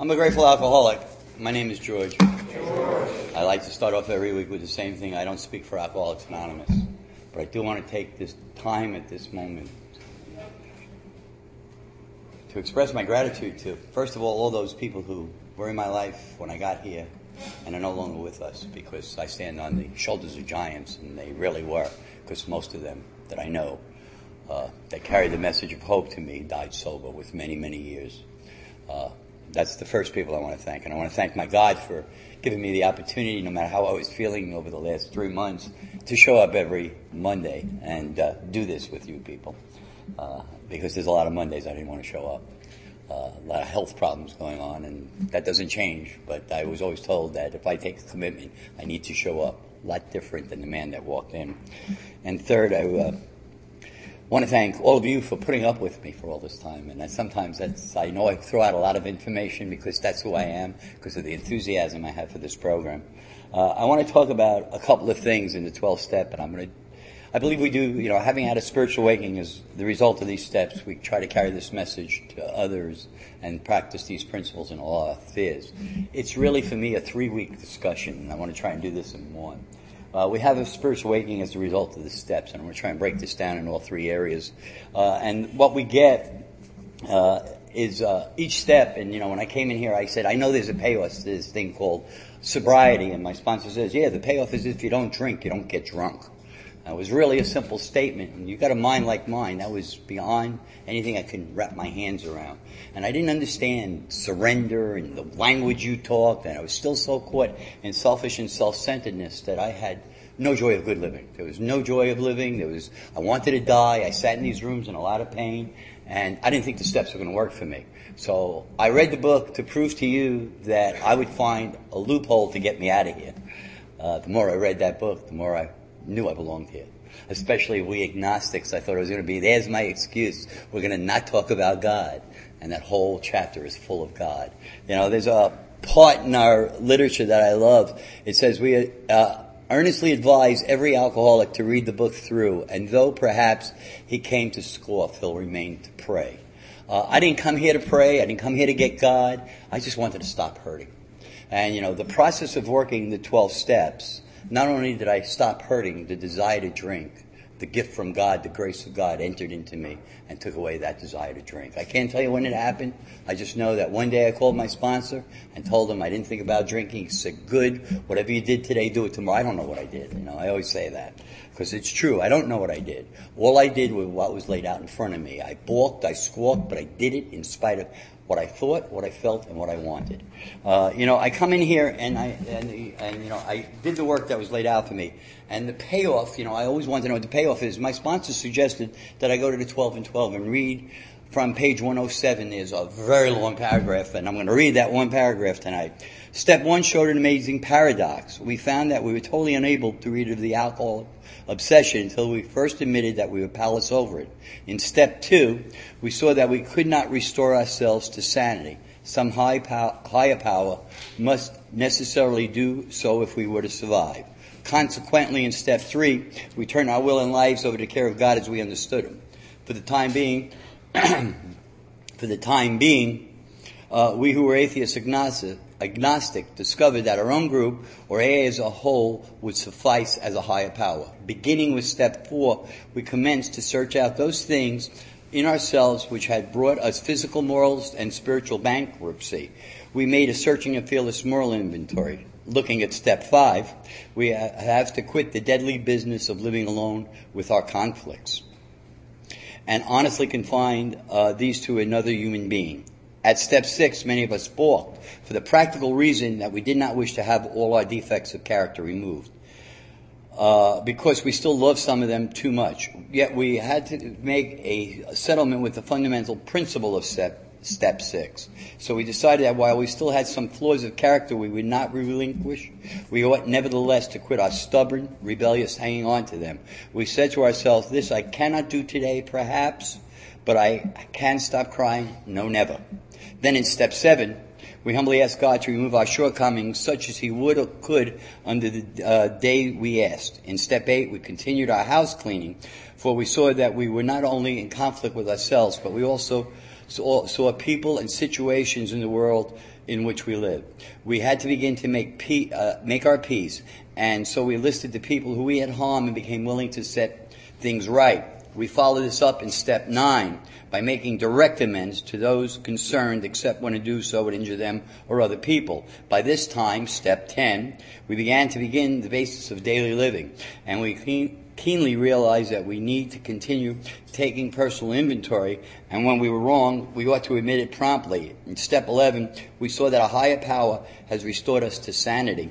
I'm a grateful alcoholic. My name is George. I like to start off every week with the same thing. I don't speak for Alcoholics Anonymous, but I do want to take this time at this moment to express my gratitude to, first of all, all those people who were in my life when I got here and are no longer with us because I stand on the shoulders of giants, and they really were, because most of them that I know uh, that carried the message of hope to me died sober with many, many years. Uh, that's the first people I want to thank. And I want to thank my God for giving me the opportunity, no matter how I was feeling over the last three months, to show up every Monday and uh, do this with you people. Uh, because there's a lot of Mondays I didn't want to show up. Uh, a lot of health problems going on, and that doesn't change. But I was always told that if I take a commitment, I need to show up. A lot different than the man that walked in. And third, I uh, want to thank all of you for putting up with me for all this time. And sometimes that's, I know I throw out a lot of information because that's who I am, because of the enthusiasm I have for this program. Uh, I want to talk about a couple of things in the 12 step, and I'm going to, I believe we do, you know, having had a spiritual awakening is the result of these steps. We try to carry this message to others and practice these principles in all our affairs. It's really, for me, a three week discussion, and I want to try and do this in one. Uh, we have a spiritual awakening as a result of the steps, and I'm going to break this down in all three areas. Uh, and what we get uh, is uh, each step. And you know, when I came in here, I said, I know there's a payoff to this thing called sobriety, and my sponsor says, Yeah, the payoff is if you don't drink, you don't get drunk. It was really a simple statement. And you got a mind like mine. That was beyond anything I could wrap my hands around. And I didn't understand surrender and the language you talked. And I was still so caught in selfish and self-centeredness that I had no joy of good living. There was no joy of living. There was, I wanted to die. I sat in these rooms in a lot of pain. And I didn't think the steps were going to work for me. So I read the book to prove to you that I would find a loophole to get me out of here. Uh, the more I read that book, the more I knew I belonged here. Especially we agnostics, I thought it was going to be, there's my excuse. We're going to not talk about God. And that whole chapter is full of God. You know, there's a part in our literature that I love. It says we uh, earnestly advise every alcoholic to read the book through, and though perhaps he came to scoff, he'll remain to pray. Uh, I didn't come here to pray. I didn't come here to get God. I just wanted to stop hurting. And you know, the process of working the 12 steps not only did I stop hurting, the desire to drink, the gift from God, the grace of God entered into me and took away that desire to drink. I can't tell you when it happened. I just know that one day I called my sponsor and told him I didn't think about drinking. He said, good, whatever you did today, do it tomorrow. I don't know what I did. You know, I always say that because it's true. I don't know what I did. All I did was what was laid out in front of me. I balked, I squawked, but I did it in spite of what I thought, what I felt, and what I wanted. Uh, you know, I come in here and I and, and you know I did the work that was laid out for me, and the payoff. You know, I always wanted to know what the payoff is. My sponsor suggested that I go to the 12 and 12 and read from page 107. There's a very long paragraph, and I'm going to read that one paragraph tonight. Step one showed an amazing paradox. We found that we were totally unable to read of the alcohol obsession until we first admitted that we were powerless over it. In step two, we saw that we could not restore ourselves to sanity. Some high power, higher power must necessarily do so if we were to survive. Consequently, in step three, we turned our will and lives over to the care of God as we understood Him. For the time being, for the time being, uh, we who were atheists, agnostic, agnostic discovered that our own group or AA as a whole would suffice as a higher power. Beginning with step four, we commenced to search out those things in ourselves which had brought us physical, moral, and spiritual bankruptcy. We made a searching and fearless moral inventory. Looking at step five, we have to quit the deadly business of living alone with our conflicts and honestly confine uh, these to another human being. At step six, many of us balked for the practical reason that we did not wish to have all our defects of character removed. Uh, because we still love some of them too much. Yet we had to make a settlement with the fundamental principle of step, step six. So we decided that while we still had some flaws of character we would not relinquish, we ought nevertheless to quit our stubborn, rebellious hanging on to them. We said to ourselves, this I cannot do today, perhaps, but I can't stop crying. No, never. Then in step seven, we humbly ask God to remove our shortcomings such as He would or could under the uh, day we asked. In step eight, we continued our house cleaning, for we saw that we were not only in conflict with ourselves, but we also saw, saw people and situations in the world in which we live. We had to begin to make, pe- uh, make our peace. And so we listed the people who we had harmed and became willing to set things right. We follow this up in step nine by making direct amends to those concerned except when to do so would injure them or other people. By this time, step 10, we began to begin the basis of daily living and we keenly realized that we need to continue taking personal inventory and when we were wrong, we ought to admit it promptly. In step 11, we saw that a higher power has restored us to sanity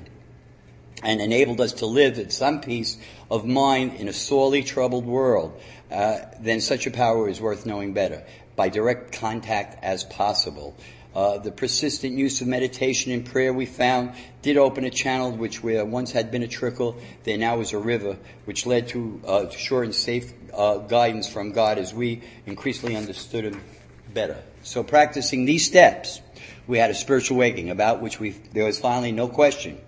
and enabled us to live at some peace of mind in a sorely troubled world, uh, then such a power is worth knowing better by direct contact as possible. Uh, the persistent use of meditation and prayer we found did open a channel which where once had been a trickle, there now is a river, which led to uh, sure and safe uh, guidance from God as we increasingly understood Him better. So practicing these steps, we had a spiritual awakening about which we there was finally no question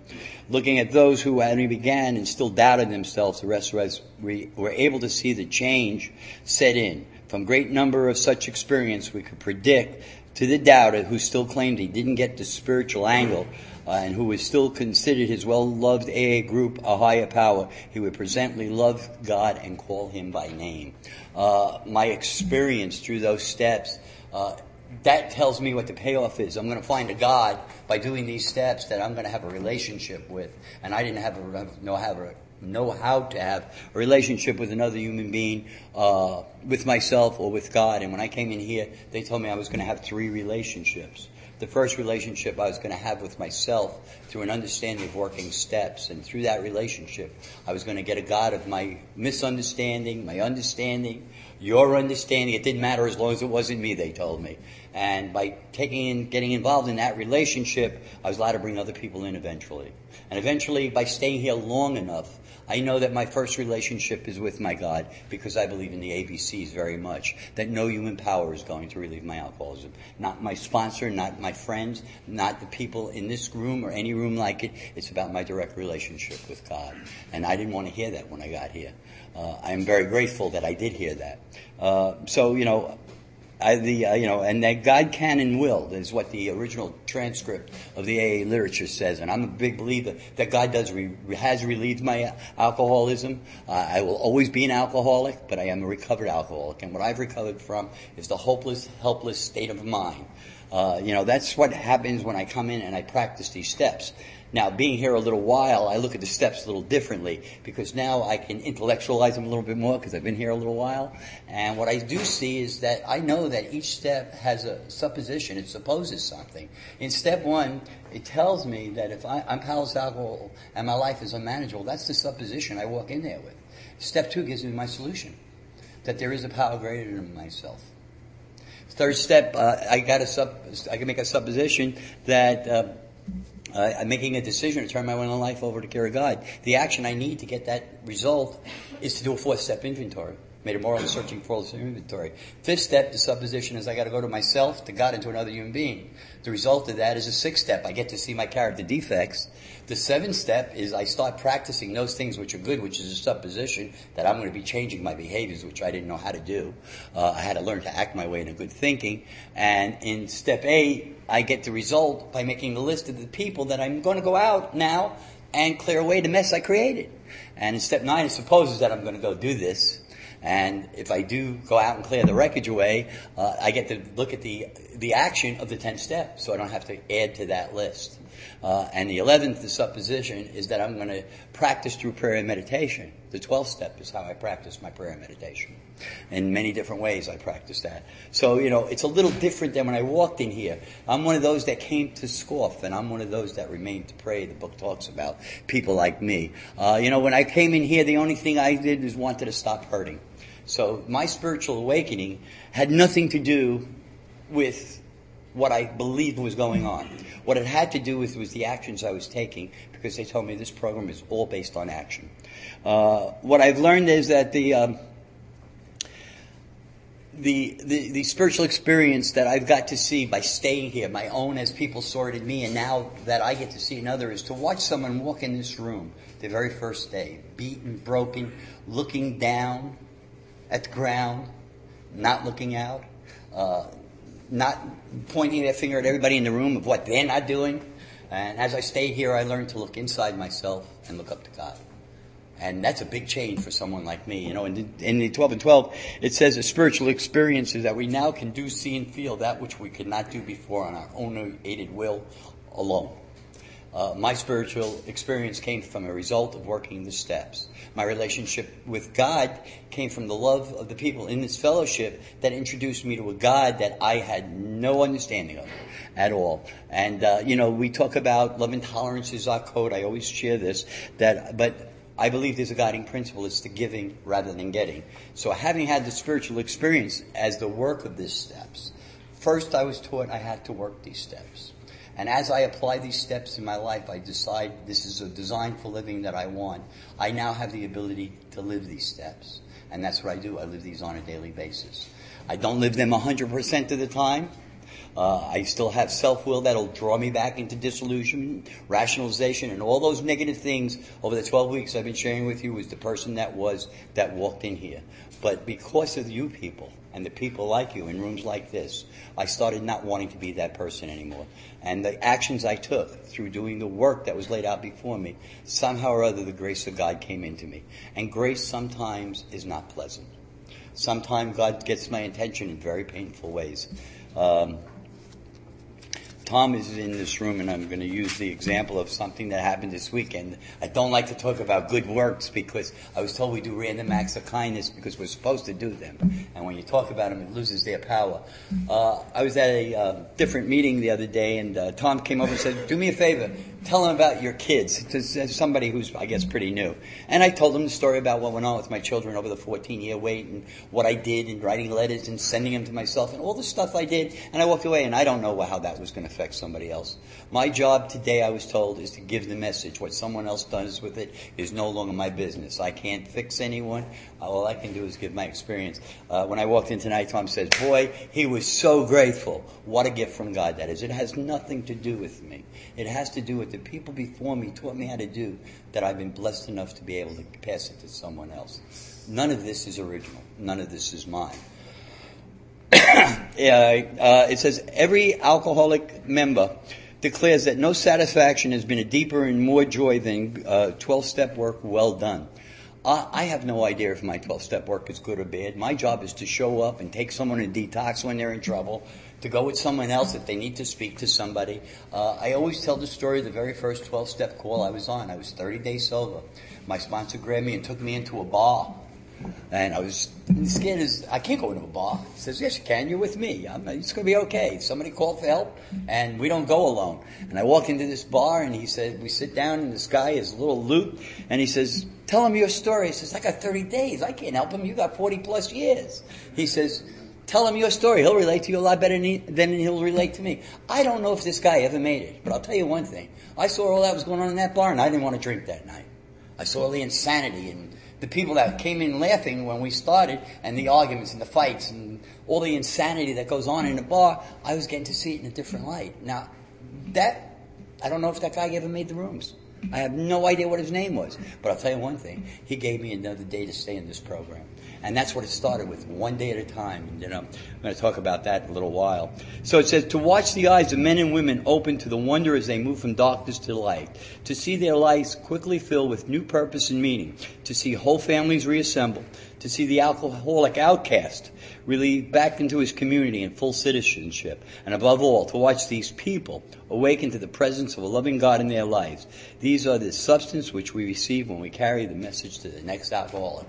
looking at those who had only began and still doubted themselves, the rest of us we were able to see the change set in. From great number of such experience, we could predict to the doubter who still claimed he didn't get the spiritual angle uh, and who was still considered his well-loved AA group a higher power, he would presently love God and call him by name. Uh, my experience through those steps uh, that tells me what the payoff is. I'm going to find a God by doing these steps that I'm going to have a relationship with. And I didn't have a, know, know how to have a relationship with another human being, uh, with myself or with God. And when I came in here, they told me I was going to have three relationships. The first relationship I was going to have with myself through an understanding of working steps. And through that relationship, I was going to get a God of my misunderstanding, my understanding, your understanding. It didn't matter as long as it wasn't me, they told me. And by taking in, getting involved in that relationship, I was allowed to bring other people in eventually. And eventually, by staying here long enough, I know that my first relationship is with my God because I believe in the ABCs very much. That no human power is going to relieve my alcoholism. Not my sponsor, not my friends, not the people in this room or any room like it. It's about my direct relationship with God. And I didn't want to hear that when I got here. Uh, I'm very grateful that I did hear that. Uh, so, you know, I, the, uh, you know, and that God can and will is what the original transcript of the AA literature says. And I'm a big believer that God does re- has relieved my alcoholism. Uh, I will always be an alcoholic, but I am a recovered alcoholic. And what I've recovered from is the hopeless, helpless state of mind. Uh, you know, that's what happens when I come in and I practice these steps. Now, being here a little while, I look at the steps a little differently because now I can intellectualize them a little bit more because I've been here a little while. And what I do see is that I know that each step has a supposition. It supposes something. In step one, it tells me that if I, am powerless alcohol and my life is unmanageable, that's the supposition I walk in there with. Step two gives me my solution. That there is a power greater than myself. Third step, uh, I got a sub, I can make a supposition that, uh, uh, I'm making a decision to turn my own life over to care of God. The action I need to get that result is to do a fourth step inventory. Made a moral searching for the inventory. Fifth step, the supposition is I got to go to myself, to God, and to another human being. The result of that is a sixth step. I get to see my character defects. The seventh step is I start practicing those things which are good, which is a supposition that I'm going to be changing my behaviors, which I didn't know how to do. Uh, I had to learn to act my way into good thinking. And in step eight, I get the result by making the list of the people that I'm going to go out now and clear away the mess I created. And in step nine, it supposes that I'm going to go do this. And if I do go out and clear the wreckage away, uh, I get to look at the the action of the ten steps, so I don't have to add to that list. Uh, and the eleventh, the supposition, is that I'm going to practice through prayer and meditation. The twelfth step is how I practice my prayer and meditation. In many different ways, I practice that. So you know, it's a little different than when I walked in here. I'm one of those that came to scoff, and I'm one of those that remained to pray. The book talks about people like me. Uh, you know, when I came in here, the only thing I did was wanted to stop hurting. So my spiritual awakening had nothing to do with what I believed was going on. What it had to do with was the actions I was taking because they told me this program is all based on action. Uh, what I've learned is that the, um, the, the, the spiritual experience that I've got to see by staying here, my own as people saw it in me, and now that I get to see another, is to watch someone walk in this room the very first day, beaten, broken, looking down, at the ground, not looking out. Uh, not pointing that finger at everybody in the room of what they're not doing. And as I stay here, I learn to look inside myself and look up to God. And that's a big change for someone like me. You know, in the, in the 12 and 12, it says a spiritual experience is that we now can do, see, and feel that which we could not do before on our own aided will alone. Uh, my spiritual experience came from a result of working the steps. My relationship with God came from the love of the people in this fellowship that introduced me to a God that I had no understanding of at all. And, uh, you know, we talk about love and tolerance is our code. I always share this, that, but I believe there's a guiding principle. It's the giving rather than getting. So having had the spiritual experience as the work of these steps, first I was taught I had to work these steps. And as I apply these steps in my life, I decide this is a design for living that I want. I now have the ability to live these steps. And that's what I do. I live these on a daily basis. I don't live them 100% of the time. Uh, I still have self-will that'll draw me back into disillusionment, rationalization, and all those negative things over the 12 weeks I've been sharing with you was the person that was, that walked in here. But because of you people, and the people like you in rooms like this, I started not wanting to be that person anymore. And the actions I took through doing the work that was laid out before me, somehow or other the grace of God came into me. And grace sometimes is not pleasant. Sometimes God gets my attention in very painful ways. Um, Tom is in this room and I'm going to use the example of something that happened this weekend. I don't like to talk about good works because I was told we do random acts of kindness because we're supposed to do them. And when you talk about them, it loses their power. Uh, I was at a uh, different meeting the other day and uh, Tom came over and said, do me a favor, tell them about your kids to somebody who's, I guess, pretty new. And I told him the story about what went on with my children over the 14 year wait and what I did in writing letters and sending them to myself and all the stuff I did. And I walked away and I don't know how that was going to affect somebody else. My job today, I was told, is to give the message. What someone else does with it is no longer my business. I can't fix anyone. All I can do is give my experience. Uh, when I walked in tonight, Tom says, boy, he was so grateful. What a gift from God that is. It has nothing to do with me. It has to do with the people before me taught me how to do that I've been blessed enough to be able to pass it to someone else. None of this is original. None of this is mine. uh, it says every alcoholic member declares that no satisfaction has been a deeper and more joy than uh, 12 step work well done. I have no idea if my 12 step work is good or bad. My job is to show up and take someone in detox when they're in trouble, to go with someone else if they need to speak to somebody. Uh, I always tell the story of the very first 12 step call I was on. I was 30 days sober. My sponsor grabbed me and took me into a bar. And I was scared as I can't go into a bar. He says, Yes, you can. You're with me. I'm, it's going to be okay. Somebody called for help, and we don't go alone. And I walk into this bar, and he said, We sit down, and this guy is a little loot, and he says, Tell him your story. He says, I got 30 days. I can't help him. You got 40 plus years. He says, Tell him your story. He'll relate to you a lot better than, he, than he'll relate to me. I don't know if this guy ever made it, but I'll tell you one thing. I saw all that was going on in that bar, and I didn't want to drink that night. I saw all the insanity and the people that came in laughing when we started and the arguments and the fights and all the insanity that goes on in the bar, I was getting to see it in a different light. Now, that, I don't know if that guy ever made the rooms. I have no idea what his name was. But I'll tell you one thing. He gave me another day to stay in this program. And that's what it started with, one day at a time. And, you know, I'm going to talk about that in a little while. So it says, to watch the eyes of men and women open to the wonder as they move from darkness to light, to see their lives quickly fill with new purpose and meaning, to see whole families reassemble, to see the alcoholic outcast really back into his community in full citizenship, and above all, to watch these people awaken to the presence of a loving God in their lives. These are the substance which we receive when we carry the message to the next alcoholic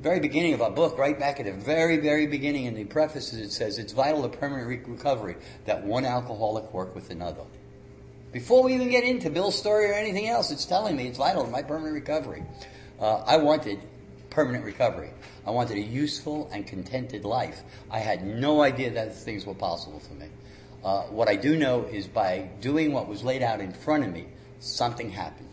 very beginning of our book, right back at the very, very beginning in the prefaces, it says it's vital to permanent re- recovery that one alcoholic work with another. Before we even get into Bill's story or anything else, it's telling me it's vital to my permanent recovery. Uh, I wanted permanent recovery. I wanted a useful and contented life. I had no idea that things were possible for me. Uh, what I do know is by doing what was laid out in front of me, something happened.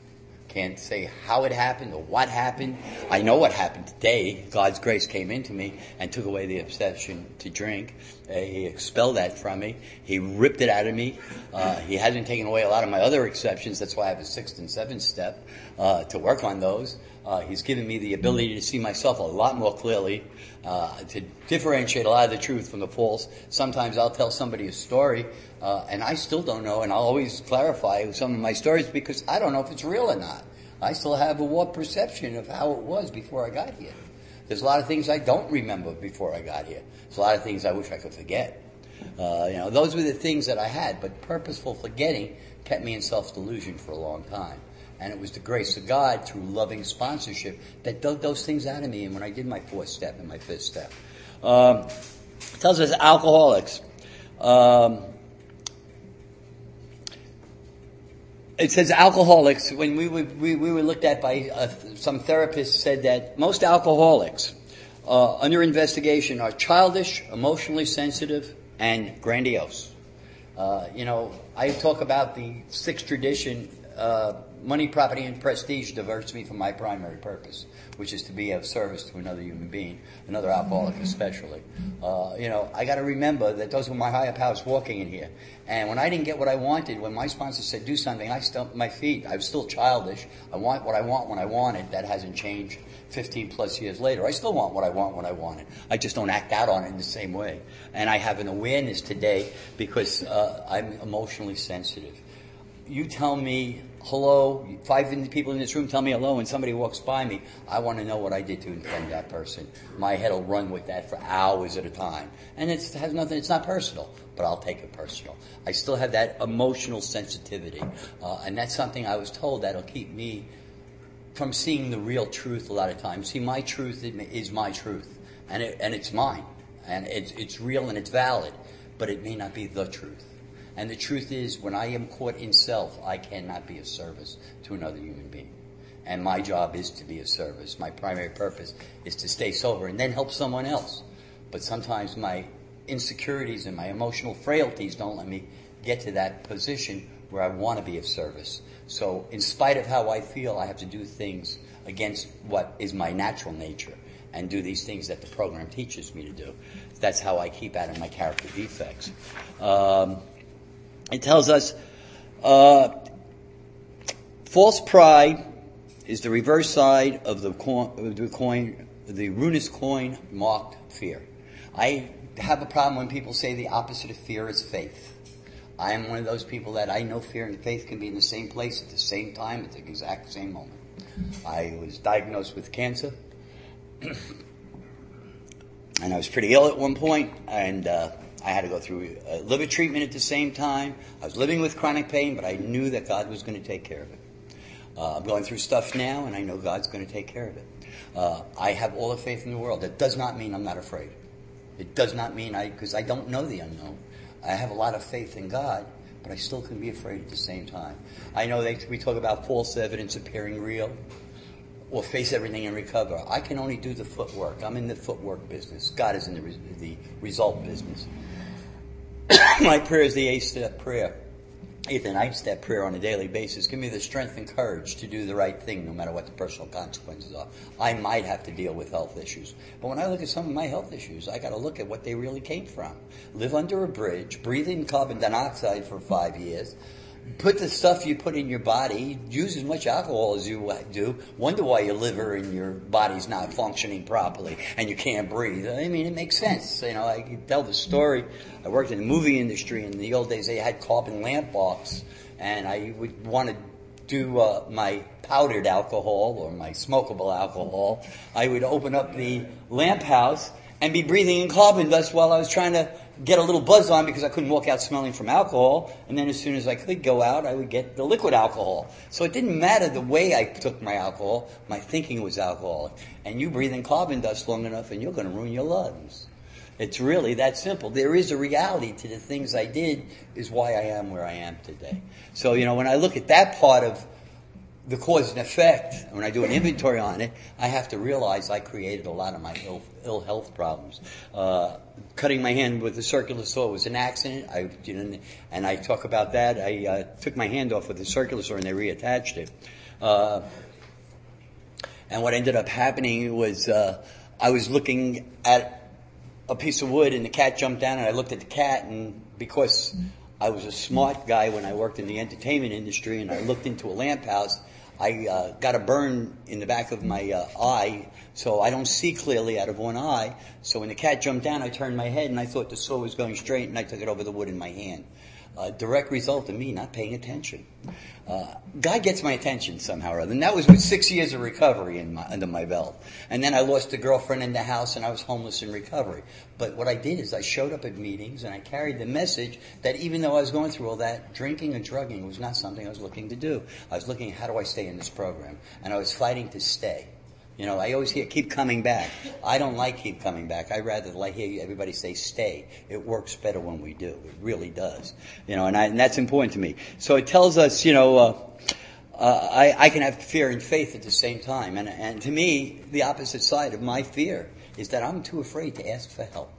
Can't say how it happened or what happened. I know what happened today. God's grace came into me and took away the obsession to drink. He expelled that from me. He ripped it out of me. Uh, he hasn't taken away a lot of my other exceptions. That's why I have a sixth and seventh step uh, to work on those. Uh, he's given me the ability to see myself a lot more clearly, uh, to differentiate a lot of the truth from the false. Sometimes I'll tell somebody a story, uh, and I still don't know, and I'll always clarify some of my stories because I don't know if it's real or not. I still have a warped perception of how it was before I got here. There's a lot of things I don't remember before I got here. There's a lot of things I wish I could forget. Uh, you know, those were the things that I had, but purposeful forgetting kept me in self-delusion for a long time. And it was the grace of God through loving sponsorship that dug those things out of me. And when I did my fourth step and my fifth step, um, tells us alcoholics. Um, it says alcoholics. When we were, we, we were looked at by uh, some therapists, said that most alcoholics uh, under investigation are childish, emotionally sensitive, and grandiose. Uh, you know, I talk about the sixth tradition. Money, property, and prestige diverts me from my primary purpose, which is to be of service to another human being, another alcoholic especially. Uh, you know, I got to remember that those were my higher powers walking in here. And when I didn't get what I wanted, when my sponsor said do something, I stumped my feet. I was still childish. I want what I want when I want it. That hasn't changed 15 plus years later. I still want what I want when I want it. I just don't act out on it in the same way. And I have an awareness today because uh, I'm emotionally sensitive. You tell me hello, five people in this room tell me hello and somebody walks by me, I want to know what I did to offend that person. My head will run with that for hours at a time. And it has nothing, it's not personal, but I'll take it personal. I still have that emotional sensitivity. Uh, and that's something I was told that'll keep me from seeing the real truth a lot of times. See, my truth is my truth. And, it, and it's mine. And it's, it's real and it's valid. But it may not be the truth. And the truth is, when I am caught in self, I cannot be of service to another human being. And my job is to be of service. My primary purpose is to stay sober and then help someone else. But sometimes my insecurities and my emotional frailties don't let me get to that position where I want to be of service. So in spite of how I feel, I have to do things against what is my natural nature and do these things that the program teaches me to do. That's how I keep out of my character defects. Um, it tells us uh, false pride is the reverse side of the coin, the coin, the runist coin marked fear. I have a problem when people say the opposite of fear is faith. I am one of those people that I know fear and faith can be in the same place at the same time at the exact same moment. I was diagnosed with cancer, and I was pretty ill at one point, and uh, I had to go through a liver treatment at the same time. I was living with chronic pain, but I knew that God was going to take care of it. Uh, I'm going through stuff now, and I know God's going to take care of it. Uh, I have all the faith in the world. That does not mean I'm not afraid. It does not mean I, because I don't know the unknown. I have a lot of faith in God, but I still can be afraid at the same time. I know they, we talk about false evidence appearing real or face everything and recover. I can only do the footwork. I'm in the footwork business. God is in the, the result business. my prayer is the eighth step prayer. Eighth and ninth step prayer on a daily basis. Give me the strength and courage to do the right thing no matter what the personal consequences are. I might have to deal with health issues. But when I look at some of my health issues, I gotta look at what they really came from. Live under a bridge, breathing carbon dioxide for five years, put the stuff you put in your body, use as much alcohol as you do, wonder why your liver and your body's not functioning properly and you can't breathe. I mean, it makes sense. You know, I can tell the story. I worked in the movie industry in the old days. They had carbon lamp box and I would want to do uh, my powdered alcohol or my smokable alcohol. I would open up the lamp house and be breathing in carbon dust while I was trying to get a little buzz on because I couldn't walk out smelling from alcohol. And then as soon as I could go out, I would get the liquid alcohol. So it didn't matter the way I took my alcohol. My thinking was alcoholic. And you breathe in carbon dust long enough and you're going to ruin your lungs. It's really that simple. There is a reality to the things I did is why I am where I am today. So, you know, when I look at that part of the cause and effect, when I do an inventory on it, I have to realize I created a lot of my ill, Ill health problems. Uh, cutting my hand with a circular saw was an accident. I, and I talk about that. I uh, took my hand off with a circular saw and they reattached it. Uh, and what ended up happening was uh, I was looking at a piece of wood and the cat jumped down and I looked at the cat and because I was a smart guy when I worked in the entertainment industry and I looked into a lamp house, I uh, got a burn in the back of my uh, eye, so I don't see clearly out of one eye. So when the cat jumped down, I turned my head and I thought the saw was going straight and I took it over the wood in my hand a direct result of me not paying attention. Uh, God gets my attention somehow or other. And that was with six years of recovery in my, under my belt. And then I lost a girlfriend in the house and I was homeless in recovery. But what I did is I showed up at meetings and I carried the message that even though I was going through all that, drinking and drugging was not something I was looking to do. I was looking at how do I stay in this program. And I was fighting to stay. You know, I always hear keep coming back. I don't like keep coming back. I rather like hear everybody say stay. It works better when we do. It really does. You know, and, I, and that's important to me. So it tells us, you know, uh, uh, I, I can have fear and faith at the same time. And, and to me, the opposite side of my fear is that I'm too afraid to ask for help.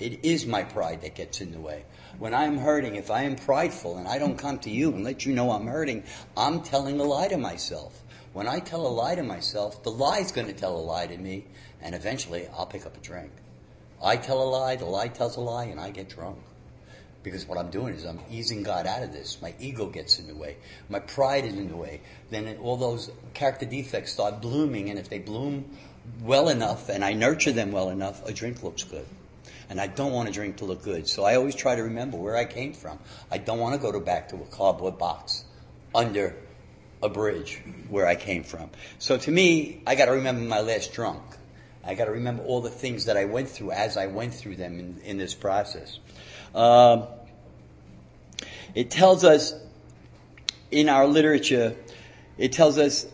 It is my pride that gets in the way. When I'm hurting, if I am prideful and I don't come to you and let you know I'm hurting, I'm telling a lie to myself. When I tell a lie to myself, the lie's going to tell a lie to me, and eventually I'll pick up a drink. I tell a lie, the lie tells a lie, and I get drunk. Because what I'm doing is I'm easing God out of this. My ego gets in the way. My pride is in the way. Then all those character defects start blooming, and if they bloom well enough and I nurture them well enough, a drink looks good. And I don't want a drink to look good. So I always try to remember where I came from. I don't want to go to back to a cardboard box under a bridge where I came from. So to me, I got to remember my last drunk. I got to remember all the things that I went through as I went through them in, in this process. Um, it tells us in our literature, it tells us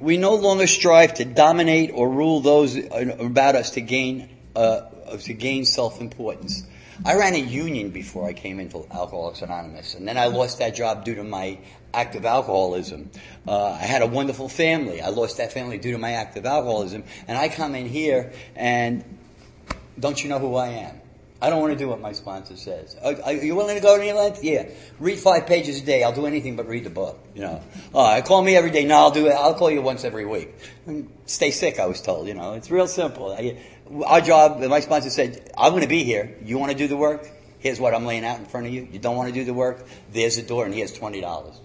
we no longer strive to dominate or rule those about us to gain uh, to gain self-importance. I ran a union before I came into Alcoholics Anonymous, and then I lost that job due to my active alcoholism. Uh, I had a wonderful family. I lost that family due to my active alcoholism, and I come in here and don't you know who I am? I don't want to do what my sponsor says. Are, are you willing to go to any length? Yeah. Read five pages a day. I'll do anything but read the book. You know. Oh, call me every day. No, I'll do it. I'll call you once every week. And stay sick. I was told. You know, it's real simple. I, our job, my sponsor said, I'm going to be here. You want to do the work? Here's what I'm laying out in front of you. You don't want to do the work? There's the door and here's $20.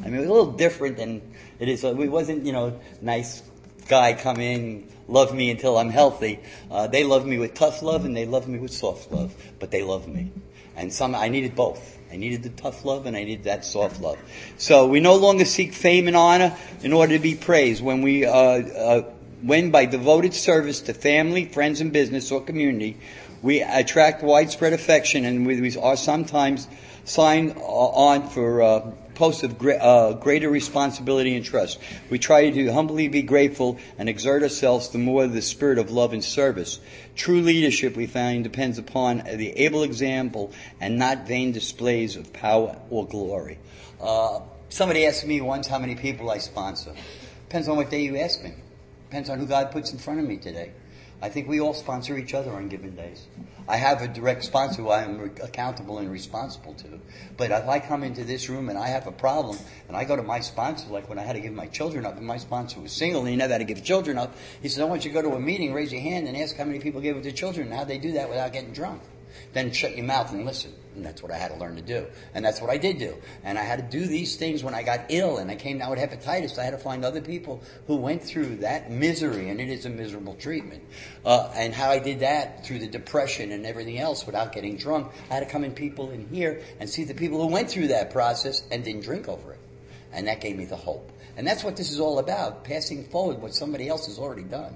I mean, it was a little different than it is. It wasn't, you know, nice guy come in, love me until I'm healthy. Uh, they love me with tough love and they love me with soft love, but they love me. And some, I needed both. I needed the tough love and I needed that soft love. So we no longer seek fame and honor in order to be praised. When we, uh, uh, when by devoted service to family, friends, and business or community, we attract widespread affection and we, are sometimes signed on for uh, posts of uh, greater responsibility and trust. We try to humbly be grateful and exert ourselves the more the spirit of love and service. True leadership, we find, depends upon the able example and not vain displays of power or glory. Uh, somebody asked me once how many people I sponsor. Depends on what day you ask me. Depends on who God puts in front of me today. I think we all sponsor each other on given days. I have a direct sponsor who I am re- accountable and responsible to. But if I come into this room and I have a problem and I go to my sponsor, like when I had to give my children up, and my sponsor was single and he never had to give children up, he said, I want you to go to a meeting, raise your hand, and ask how many people gave to children and how they do that without getting drunk. Then shut your mouth and listen. And that's what I had to learn to do. And that's what I did do. And I had to do these things when I got ill and I came down with hepatitis. I had to find other people who went through that misery, and it is a miserable treatment. Uh, and how I did that through the depression and everything else without getting drunk. I had to come in people in here and see the people who went through that process and didn't drink over it. And that gave me the hope. And that's what this is all about, passing forward what somebody else has already done.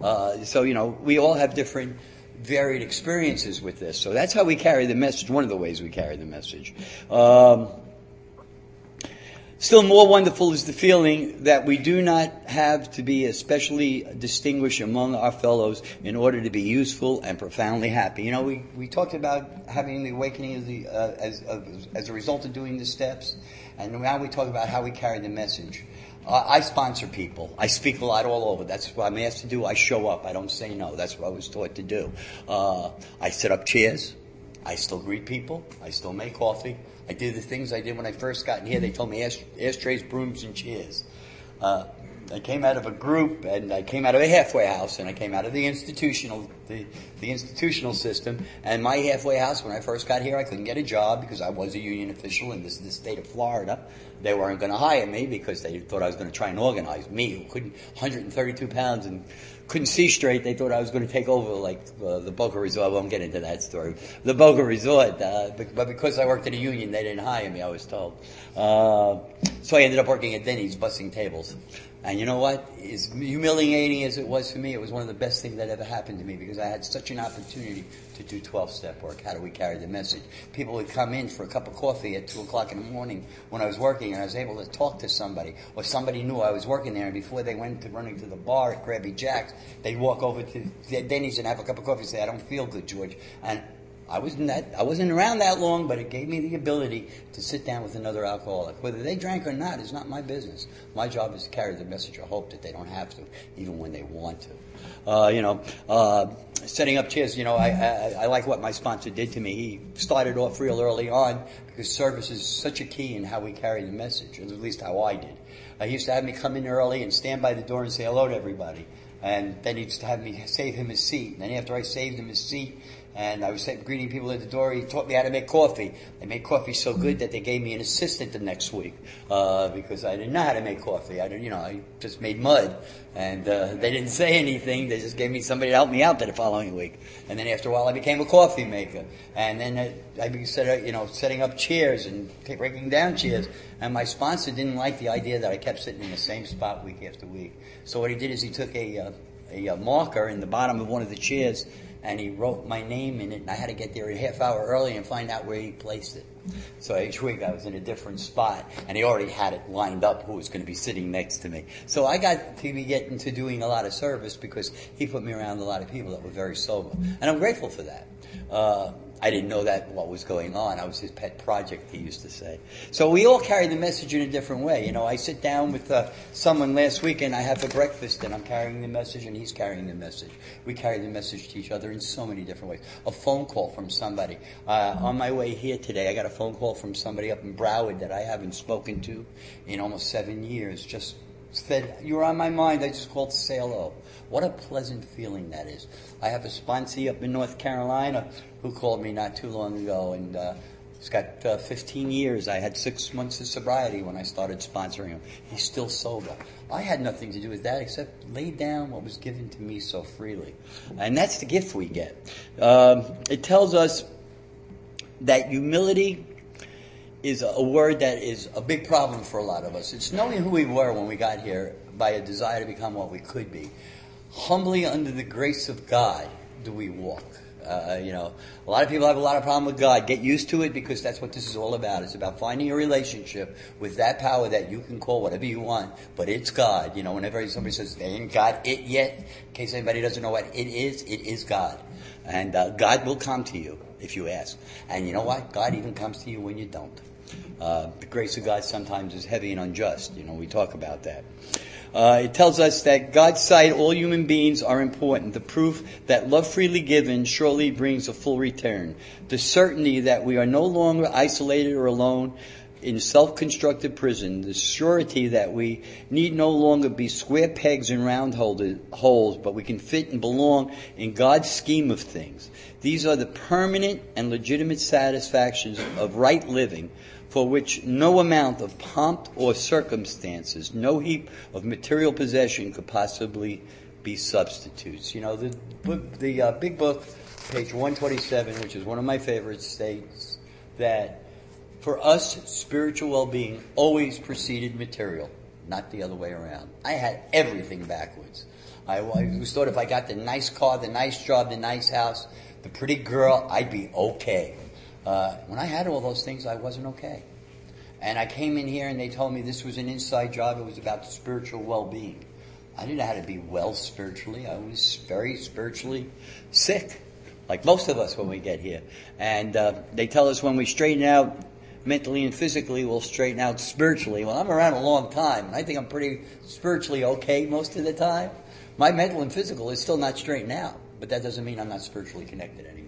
Uh, so, you know, we all have different varied experiences with this. So that's how we carry the message, one of the ways we carry the message. Um, still more wonderful is the feeling that we do not have to be especially distinguished among our fellows in order to be useful and profoundly happy. You know, we, we talked about having the awakening as, the, uh, as, as a result of doing the steps, and now we talk about how we carry the message. I sponsor people. I speak a lot all over. That's what I'm asked to do. I show up. I don't say no. That's what I was taught to do. Uh, I set up chairs. I still greet people. I still make coffee. I do the things I did when I first got in here. They told me ashtrays, brooms, and chairs. Uh, I came out of a group, and I came out of a halfway house, and I came out of the institutional, the, the institutional system. And my halfway house, when I first got here, I couldn't get a job because I was a union official in this, the state of Florida. They weren't going to hire me because they thought I was going to try and organize me, who couldn't, 132 pounds and couldn't see straight. They thought I was going to take over like uh, the Boca Resort. I won't get into that story. The Boca Resort, uh, but because I worked in a union, they didn't hire me. I was told. Uh, so I ended up working at Denny's, bussing tables. And you know what? As humiliating as it was for me, it was one of the best things that ever happened to me because I had such an opportunity to do 12 step work. How do we carry the message? People would come in for a cup of coffee at 2 o'clock in the morning when I was working and I was able to talk to somebody or somebody knew I was working there and before they went to running to the bar at Krabby Jack's, they'd walk over to Denny's and have a cup of coffee and say, I don't feel good, George. And I wasn't that I wasn't around that long, but it gave me the ability to sit down with another alcoholic. Whether they drank or not is not my business. My job is to carry the message of hope that they don't have to, even when they want to. Uh, you know, uh, setting up chairs. You know, I, I, I like what my sponsor did to me. He started off real early on because service is such a key in how we carry the message, at least how I did. Uh, he used to have me come in early and stand by the door and say hello to everybody. And then he'd have me save him his seat. And then after I saved him his seat, and I was greeting people at the door. He taught me how to make coffee. They made coffee so good that they gave me an assistant the next week uh, because I didn't know how to make coffee. I didn't, you know, I just made mud, and uh, they didn't say anything. They just gave me somebody to help me out the following week. And then after a while, I became a coffee maker, and then I started, you know, setting up chairs and breaking down chairs. And my sponsor didn't like the idea that I kept sitting in the same spot week after week. So what he did is he took a uh, a, a marker in the bottom of one of the chairs and he wrote my name in it, and I had to get there a half hour early and find out where he placed it. So each week I was in a different spot, and he already had it lined up who was going to be sitting next to me. So I got to be getting to doing a lot of service because he put me around a lot of people that were very sober, and I'm grateful for that. Uh, I didn't know that what was going on. I was his pet project, he used to say. So we all carry the message in a different way. You know, I sit down with uh, someone last week and I have a breakfast and I'm carrying the message and he's carrying the message. We carry the message to each other in so many different ways. A phone call from somebody. Uh, on my way here today, I got a phone call from somebody up in Broward that I haven't spoken to in almost seven years. Just said, you're on my mind. I just called to say hello. What a pleasant feeling that is. I have a sponsee up in North Carolina who called me not too long ago, and uh, he's got uh, 15 years. I had six months of sobriety when I started sponsoring him. He's still sober. I had nothing to do with that except lay down what was given to me so freely. And that's the gift we get. Um, it tells us that humility is a word that is a big problem for a lot of us. It's knowing who we were when we got here by a desire to become what we could be humbly under the grace of God do we walk. Uh, you know, a lot of people have a lot of problem with God. Get used to it because that's what this is all about. It's about finding a relationship with that power that you can call whatever you want, but it's God. You know, whenever somebody says they ain't got it yet, in case anybody doesn't know what it is, it is God. And uh, God will come to you if you ask. And you know what? God even comes to you when you don't. Uh, the grace of God sometimes is heavy and unjust. You know, we talk about that. Uh, it tells us that God's sight, all human beings are important. The proof that love freely given surely brings a full return. The certainty that we are no longer isolated or alone in self-constructed prison. The surety that we need no longer be square pegs in round holes, but we can fit and belong in God's scheme of things. These are the permanent and legitimate satisfactions of right living for which no amount of pomp or circumstances, no heap of material possession could possibly be substitutes. You know, the book, the uh, big book, page 127, which is one of my favorites, states that for us, spiritual well-being always preceded material, not the other way around. I had everything backwards. I, I was thought if I got the nice car, the nice job, the nice house, the pretty girl, I'd be okay. Uh, when I had all those things, I wasn't okay. And I came in here and they told me this was an inside job. It was about spiritual well-being. I didn't know how to be well spiritually. I was very spiritually sick, like most of us when we get here. And uh, they tell us when we straighten out mentally and physically, we'll straighten out spiritually. Well, I'm around a long time, and I think I'm pretty spiritually okay most of the time. My mental and physical is still not straightened out, but that doesn't mean I'm not spiritually connected anymore.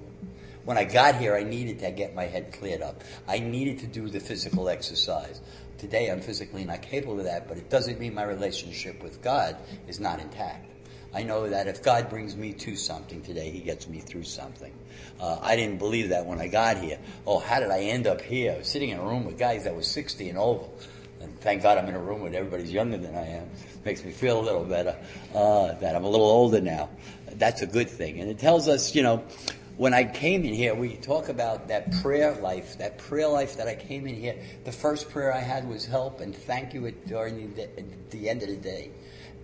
When I got here, I needed to get my head cleared up. I needed to do the physical exercise. Today, I'm physically not capable of that, but it doesn't mean my relationship with God is not intact. I know that if God brings me to something today, He gets me through something. Uh, I didn't believe that when I got here. Oh, how did I end up here? Sitting in a room with guys that were 60 and over. And thank God I'm in a room with everybody's younger than I am. Makes me feel a little better uh, that I'm a little older now. That's a good thing. And it tells us, you know, when I came in here, we talk about that prayer life, that prayer life that I came in here. The first prayer I had was help and thank you during the, the end of the day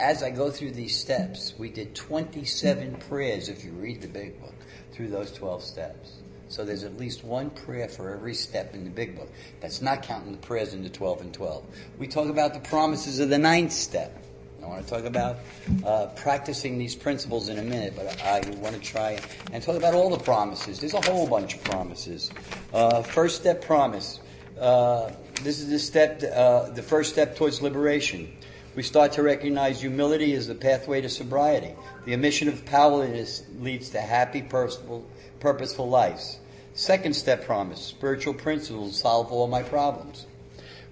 as I go through these steps, we did 27 prayers if you read the big book through those 12 steps. So there's at least one prayer for every step in the big book. That's not counting the prayers in the 12 and 12. We talk about the promises of the ninth step. I want to talk about uh, practicing these principles in a minute, but I, want to try and talk about all the promises. There's a whole bunch of promises. Uh, first step promise. Uh, this is the step, uh, the first step towards liberation we start to recognize humility as the pathway to sobriety. The omission of powerlessness leads to happy, purposeful, purposeful lives. Second step promise, spiritual principles solve all my problems.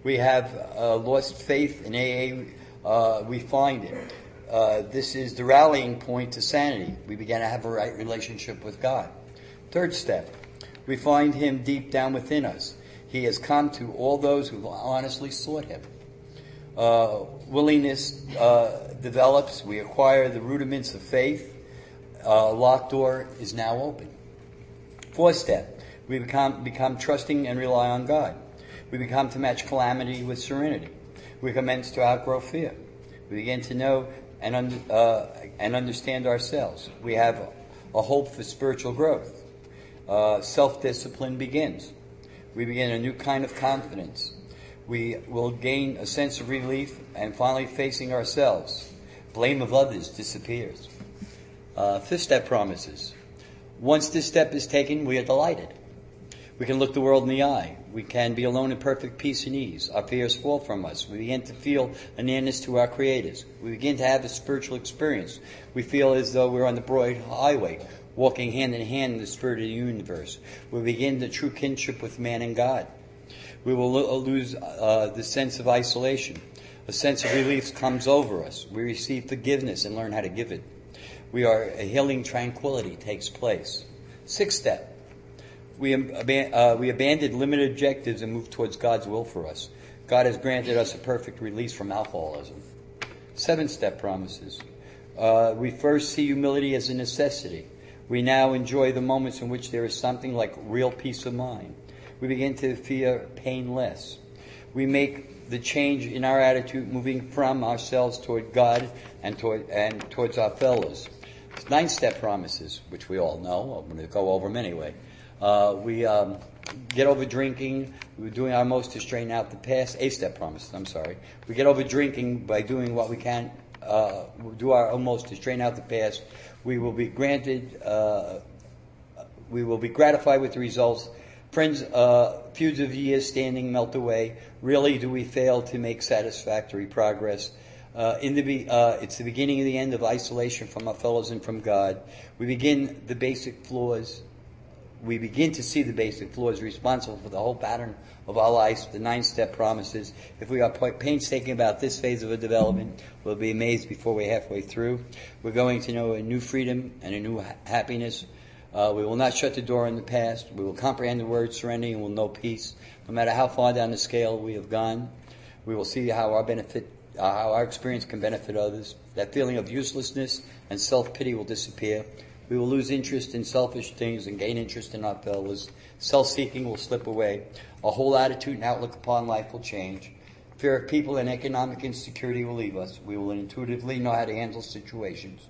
We have uh, lost faith in AA, uh, we find it. Uh, this is the rallying point to sanity. We begin to have a right relationship with God. Third step, we find Him deep down within us. He has come to all those who honestly sought Him uh, willingness uh, develops, we acquire the rudiments of faith, uh, locked door is now open. Fourth step, we become, become trusting and rely on God. We become to match calamity with serenity. We commence to outgrow fear. We begin to know and, un- uh, and understand ourselves. We have a hope for spiritual growth. Uh, Self discipline begins. We begin a new kind of confidence we will gain a sense of relief and finally facing ourselves. Blame of others disappears. Uh, fifth step promises. Once this step is taken, we are delighted. We can look the world in the eye. We can be alone in perfect peace and ease. Our fears fall from us. We begin to feel a nearness to our creators. We begin to have a spiritual experience. We feel as though we're on the broad highway, walking hand in hand in the spirit of the universe. We begin the true kinship with man and God we will lo- lose uh, the sense of isolation. A sense of relief comes over us. We receive forgiveness and learn how to give it. We are a healing tranquility takes place. Sixth step. We, uh, we abandoned limited objectives and moved towards God's will for us. God has granted us a perfect release from alcoholism. Seven step promises. Uh, we first see humility as a necessity. We now enjoy the moments in which there is something like real peace of mind we begin to fear pain less. We make the change in our attitude moving from ourselves toward God and, toward, and towards our fellows. Nine step promises, which we all know. I'm going to go over them anyway. Uh, we um, get over drinking. We're doing our most to straighten out the past. Eight step promises, I'm sorry. We get over drinking by doing what we can, uh, do our utmost to straighten out the past. We will be granted, uh, we will be gratified with the results Friends, uh, feuds of years standing melt away. Really, do we fail to make satisfactory progress? Uh, in the be, uh, it's the beginning of the end of isolation from our fellows and from God. We begin the basic flaws. We begin to see the basic flaws responsible for the whole pattern of our lives. The nine-step promises. If we are painstaking about this phase of a development, we'll be amazed before we're halfway through. We're going to know a new freedom and a new ha- happiness uh, we will not shut the door on the past. We will comprehend the word serenity and will know peace. No matter how far down the scale we have gone, we will see how our benefit, uh, how our experience can benefit others. That feeling of uselessness and self-pity will disappear. We will lose interest in selfish things and gain interest in our fellows. Self-seeking will slip away. Our whole attitude and outlook upon life will change. Fear of people and economic insecurity will leave us. We will intuitively know how to handle situations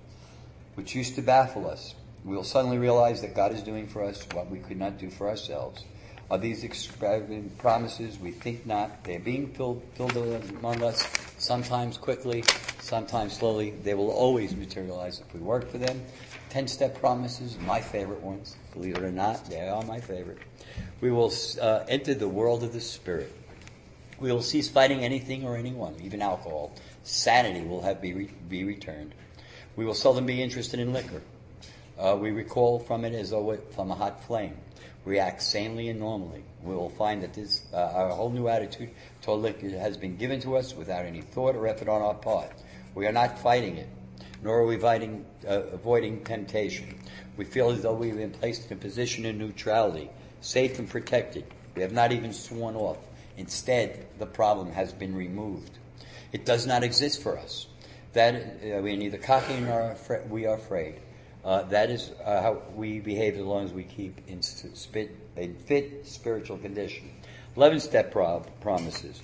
which used to baffle us we'll suddenly realize that God is doing for us what we could not do for ourselves. Are these extravagant promises? We think not. They're being filled, filled among us, sometimes quickly, sometimes slowly. They will always materialize if we work for them. Ten step promises, my favorite ones. Believe it or not, they are my favorite. We will uh, enter the world of the Spirit. We will cease fighting anything or anyone, even alcohol. Sanity will have be, re- be returned. We will seldom be interested in liquor. Uh, we recoil from it as though from a hot flame. React sanely and normally. We will find that this, uh, our whole new attitude toward liquor has been given to us without any thought or effort on our part. We are not fighting it, nor are we avoiding, uh, avoiding temptation. We feel as though we've been placed in a position of neutrality, safe and protected. We have not even sworn off. Instead, the problem has been removed. It does not exist for us. That uh, we are neither cocky nor we are afraid. Uh, that is uh, how we behave as long as we keep in, spit, in fit spiritual condition. 11 step pro- promises.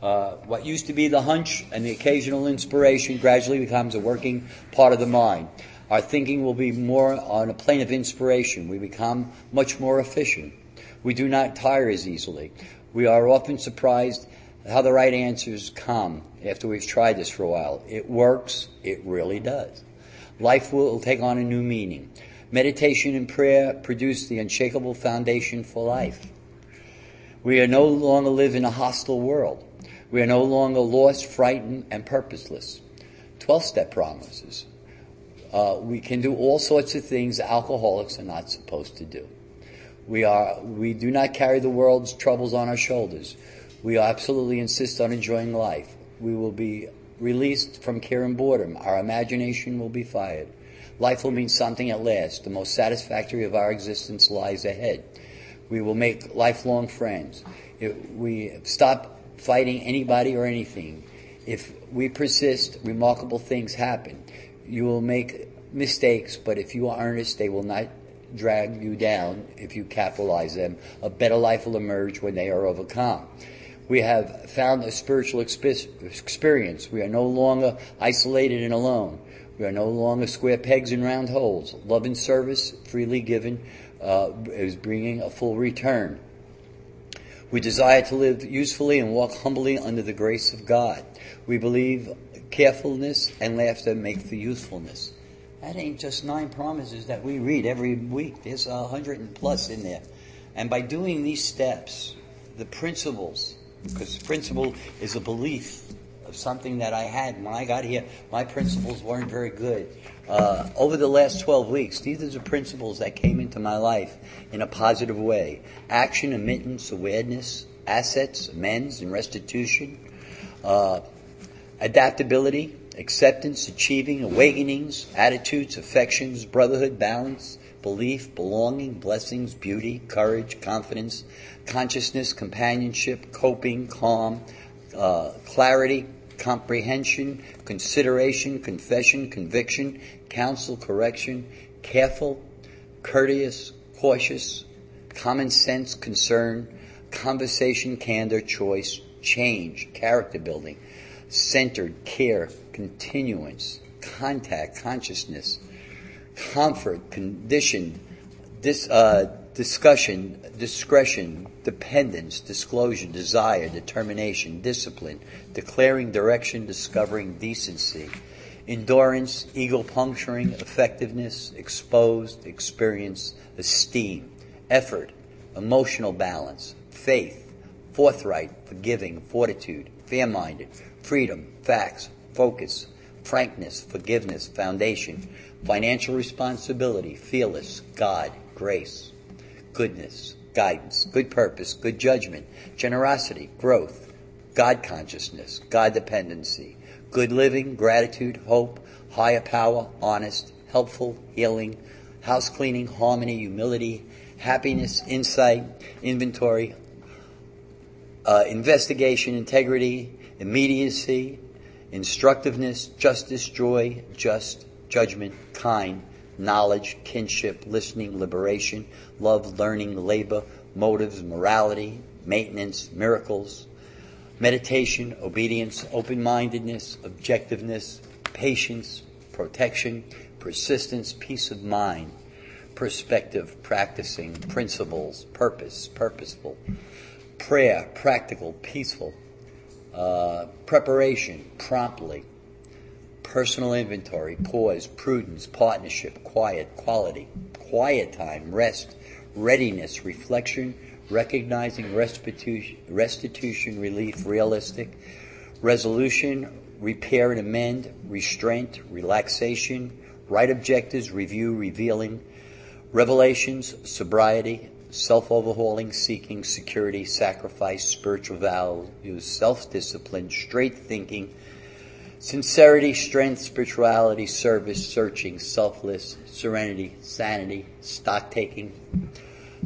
Uh, what used to be the hunch and the occasional inspiration gradually becomes a working part of the mind. Our thinking will be more on a plane of inspiration. We become much more efficient. We do not tire as easily. We are often surprised how the right answers come after we've tried this for a while. It works. It really does. Life will take on a new meaning. Meditation and prayer produce the unshakable foundation for life. We are no longer live in a hostile world. We are no longer lost, frightened, and purposeless. 12 step promises. Uh, we can do all sorts of things alcoholics are not supposed to do. We are, we do not carry the world's troubles on our shoulders. We absolutely insist on enjoying life. We will be released from care and boredom. Our imagination will be fired. Life will mean something at last. The most satisfactory of our existence lies ahead. We will make lifelong friends. If we stop fighting anybody or anything. If we persist, remarkable things happen. You will make mistakes, but if you are earnest, they will not drag you down if you capitalize them. A better life will emerge when they are overcome. We have found a spiritual experience. We are no longer isolated and alone. We are no longer square pegs in round holes. Love and service, freely given, uh, is bringing a full return. We desire to live usefully and walk humbly under the grace of God. We believe carefulness and laughter make for youthfulness. That ain't just nine promises that we read every week. There's a hundred and plus in there. And by doing these steps, the principles, because principle is a belief of something that I had when I got here. My principles weren't very good. Uh, over the last 12 weeks, these are the principles that came into my life in a positive way. Action, admittance, awareness, assets, amends, and restitution. Uh, adaptability, acceptance, achieving, awakenings, attitudes, affections, brotherhood, balance, belief, belonging, blessings, beauty, courage, confidence, consciousness, companionship, coping, calm, uh, clarity, comprehension, consideration, confession, conviction, counsel, correction, careful, courteous, cautious, common sense, concern, conversation, candor, choice, change, character building, centered, care, continuance, contact, consciousness, comfort, conditioned, dis, uh, discussion, discretion, dependence, disclosure, desire, determination, discipline, declaring direction, discovering decency, endurance, ego puncturing, effectiveness, exposed, experience, esteem, effort, emotional balance, faith, forthright, forgiving, fortitude, fair-minded, freedom, facts, focus, frankness, forgiveness, foundation, financial responsibility, fearless, God, grace, goodness, guidance, good purpose, good judgment, generosity, growth, God consciousness, God dependency, good living, gratitude, hope, higher power, honest, helpful, healing, house cleaning, harmony, humility, happiness, insight, inventory, uh, investigation, integrity, immediacy, instructiveness, justice, joy, just, judgment, kind, knowledge, kinship, listening, liberation, love, learning, labor, motives, morality, maintenance, miracles, meditation, obedience, open-mindedness, objectiveness, patience, protection, persistence, peace of mind, perspective, practicing, principles, purpose, purposeful, prayer, practical, peaceful, uh, preparation, promptly, personal inventory, pause, prudence, partnership, quiet, quality, quiet time, rest, readiness, reflection, recognizing restitution, restitution, relief, realistic, resolution, repair and amend, restraint, relaxation, right objectives, review, revealing, revelations, sobriety, self-overhauling, seeking, security, sacrifice, spiritual values, self-discipline, straight thinking, sincerity, strength, spirituality, service, searching, selfless, serenity, sanity, stock taking,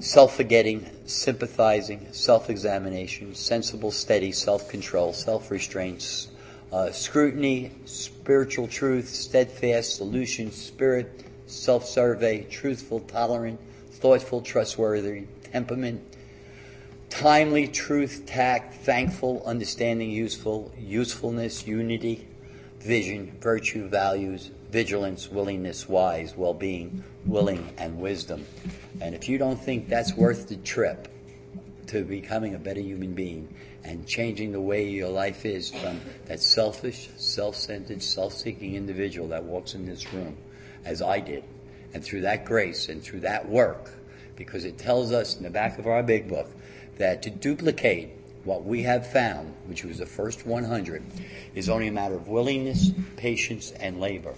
self-forgetting, sympathizing, self-examination, sensible, steady, self-control, self-restraint, uh, scrutiny, spiritual truth, steadfast, solution, spirit, self-survey, truthful, tolerant, thoughtful, trustworthy, temperament, timely, truth, tact, thankful, understanding, useful, usefulness, unity, vision, virtue, values, vigilance, willingness, wise, well-being, willing, and wisdom. And if you don't think that's worth the trip to becoming a better human being and changing the way your life is from that selfish, self-centered, self-seeking individual that walks in this room, as I did, and through that grace and through that work, because it tells us in the back of our big book that to duplicate what we have found, which was the first 100, is only a matter of willingness, patience, and labor.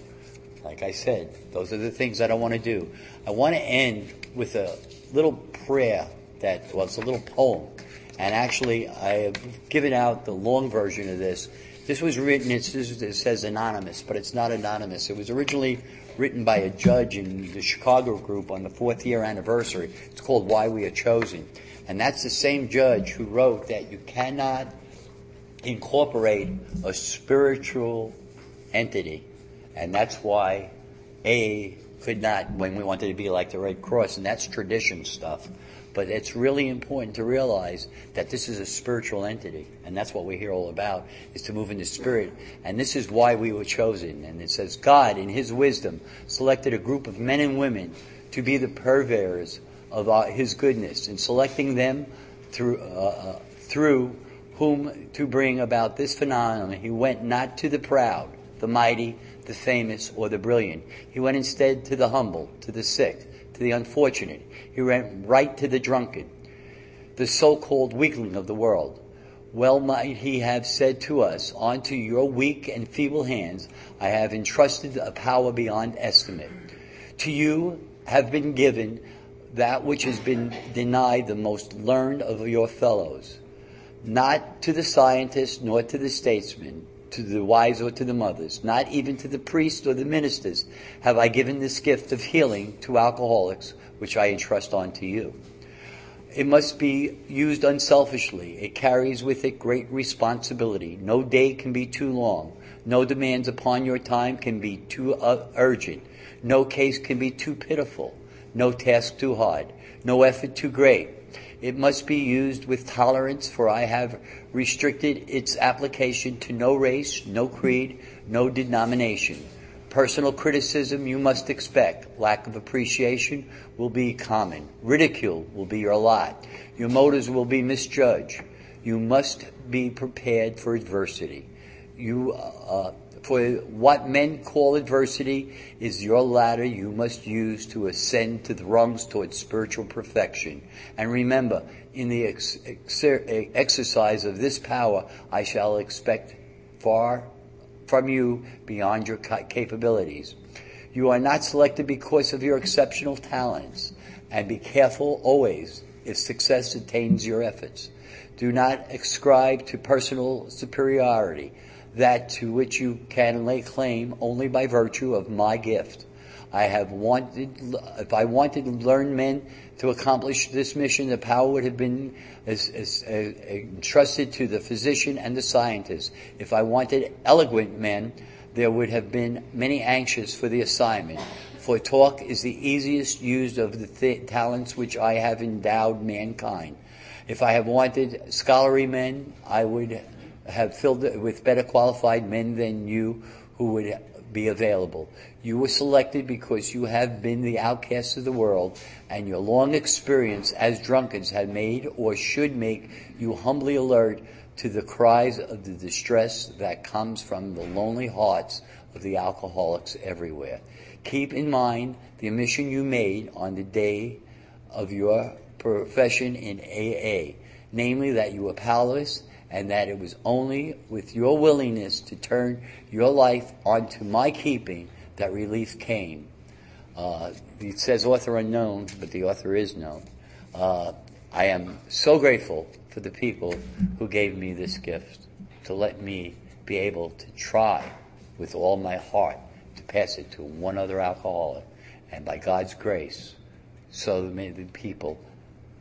Like I said, those are the things that I want to do. I want to end with a little prayer that, well, it's a little poem. And actually, I have given out the long version of this. This was written, it says anonymous, but it's not anonymous. It was originally written by a judge in the Chicago group on the fourth year anniversary. It's called Why We Are Chosen. And that's the same judge who wrote that you cannot incorporate a spiritual entity. And that's why A could not, when we wanted to be like the Red Cross, and that's tradition stuff. But it's really important to realize that this is a spiritual entity, and that's what we're here all about, is to move in the spirit. And this is why we were chosen. And it says, God, in His wisdom, selected a group of men and women to be the purveyors of our, His goodness, in selecting them through, uh, uh, through whom to bring about this phenomenon. He went not to the proud, the mighty, the famous, or the brilliant. He went instead to the humble, to the sick, to the unfortunate. He went right to the drunkard, the so-called weakling of the world. Well might he have said to us, Unto your weak and feeble hands I have entrusted a power beyond estimate. To you have been given that which has been denied the most learned of your fellows. Not to the scientist nor to the statesman, to the wives or to the mothers, not even to the priests or the ministers, have I given this gift of healing to alcoholics, which I entrust unto you. It must be used unselfishly. It carries with it great responsibility. No day can be too long. No demands upon your time can be too uh, urgent. No case can be too pitiful. No task too hard. No effort too great. It must be used with tolerance, for I have restricted its application to no race, no creed, no denomination. Personal criticism you must expect. Lack of appreciation will be common. Ridicule will be your lot. Your motives will be misjudged. You must be prepared for adversity. You, uh, for what men call adversity is your ladder you must use to ascend to the rungs towards spiritual perfection. And remember, in the ex- ex- eh, exercise of this power, I shall expect far from you beyond your capabilities. You are not selected because of your exceptional talents. And be careful always if success attains your efforts. Do not ascribe to personal superiority that to which you can lay claim only by virtue of my gift. I have wanted, if I wanted learned men to accomplish this mission, the power would have been uh, entrusted to the physician and the scientist. If I wanted eloquent men, there would have been many anxious for the assignment. For talk is the easiest used of the th- talents which I have endowed mankind. If I have wanted scholarly men, I would have filled it with better qualified men than you who would be available. You were selected because you have been the outcasts of the world and your long experience as drunkards had made or should make you humbly alert to the cries of the distress that comes from the lonely hearts of the alcoholics everywhere. Keep in mind the admission you made on the day of your profession in AA, namely that you were powerless and that it was only with your willingness to turn your life onto my keeping that relief came. Uh, it says author unknown, but the author is known. Uh, I am so grateful for the people who gave me this gift to let me be able to try with all my heart to pass it to one other alcoholic. And by God's grace, so many people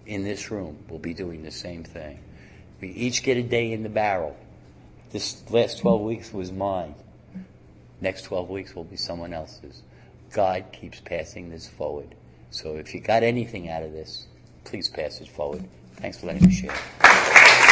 in this room will be doing the same thing. We each get a day in the barrel. This last 12 weeks was mine. Next 12 weeks will be someone else's. God keeps passing this forward. So if you got anything out of this, please pass it forward. Thanks for letting me share.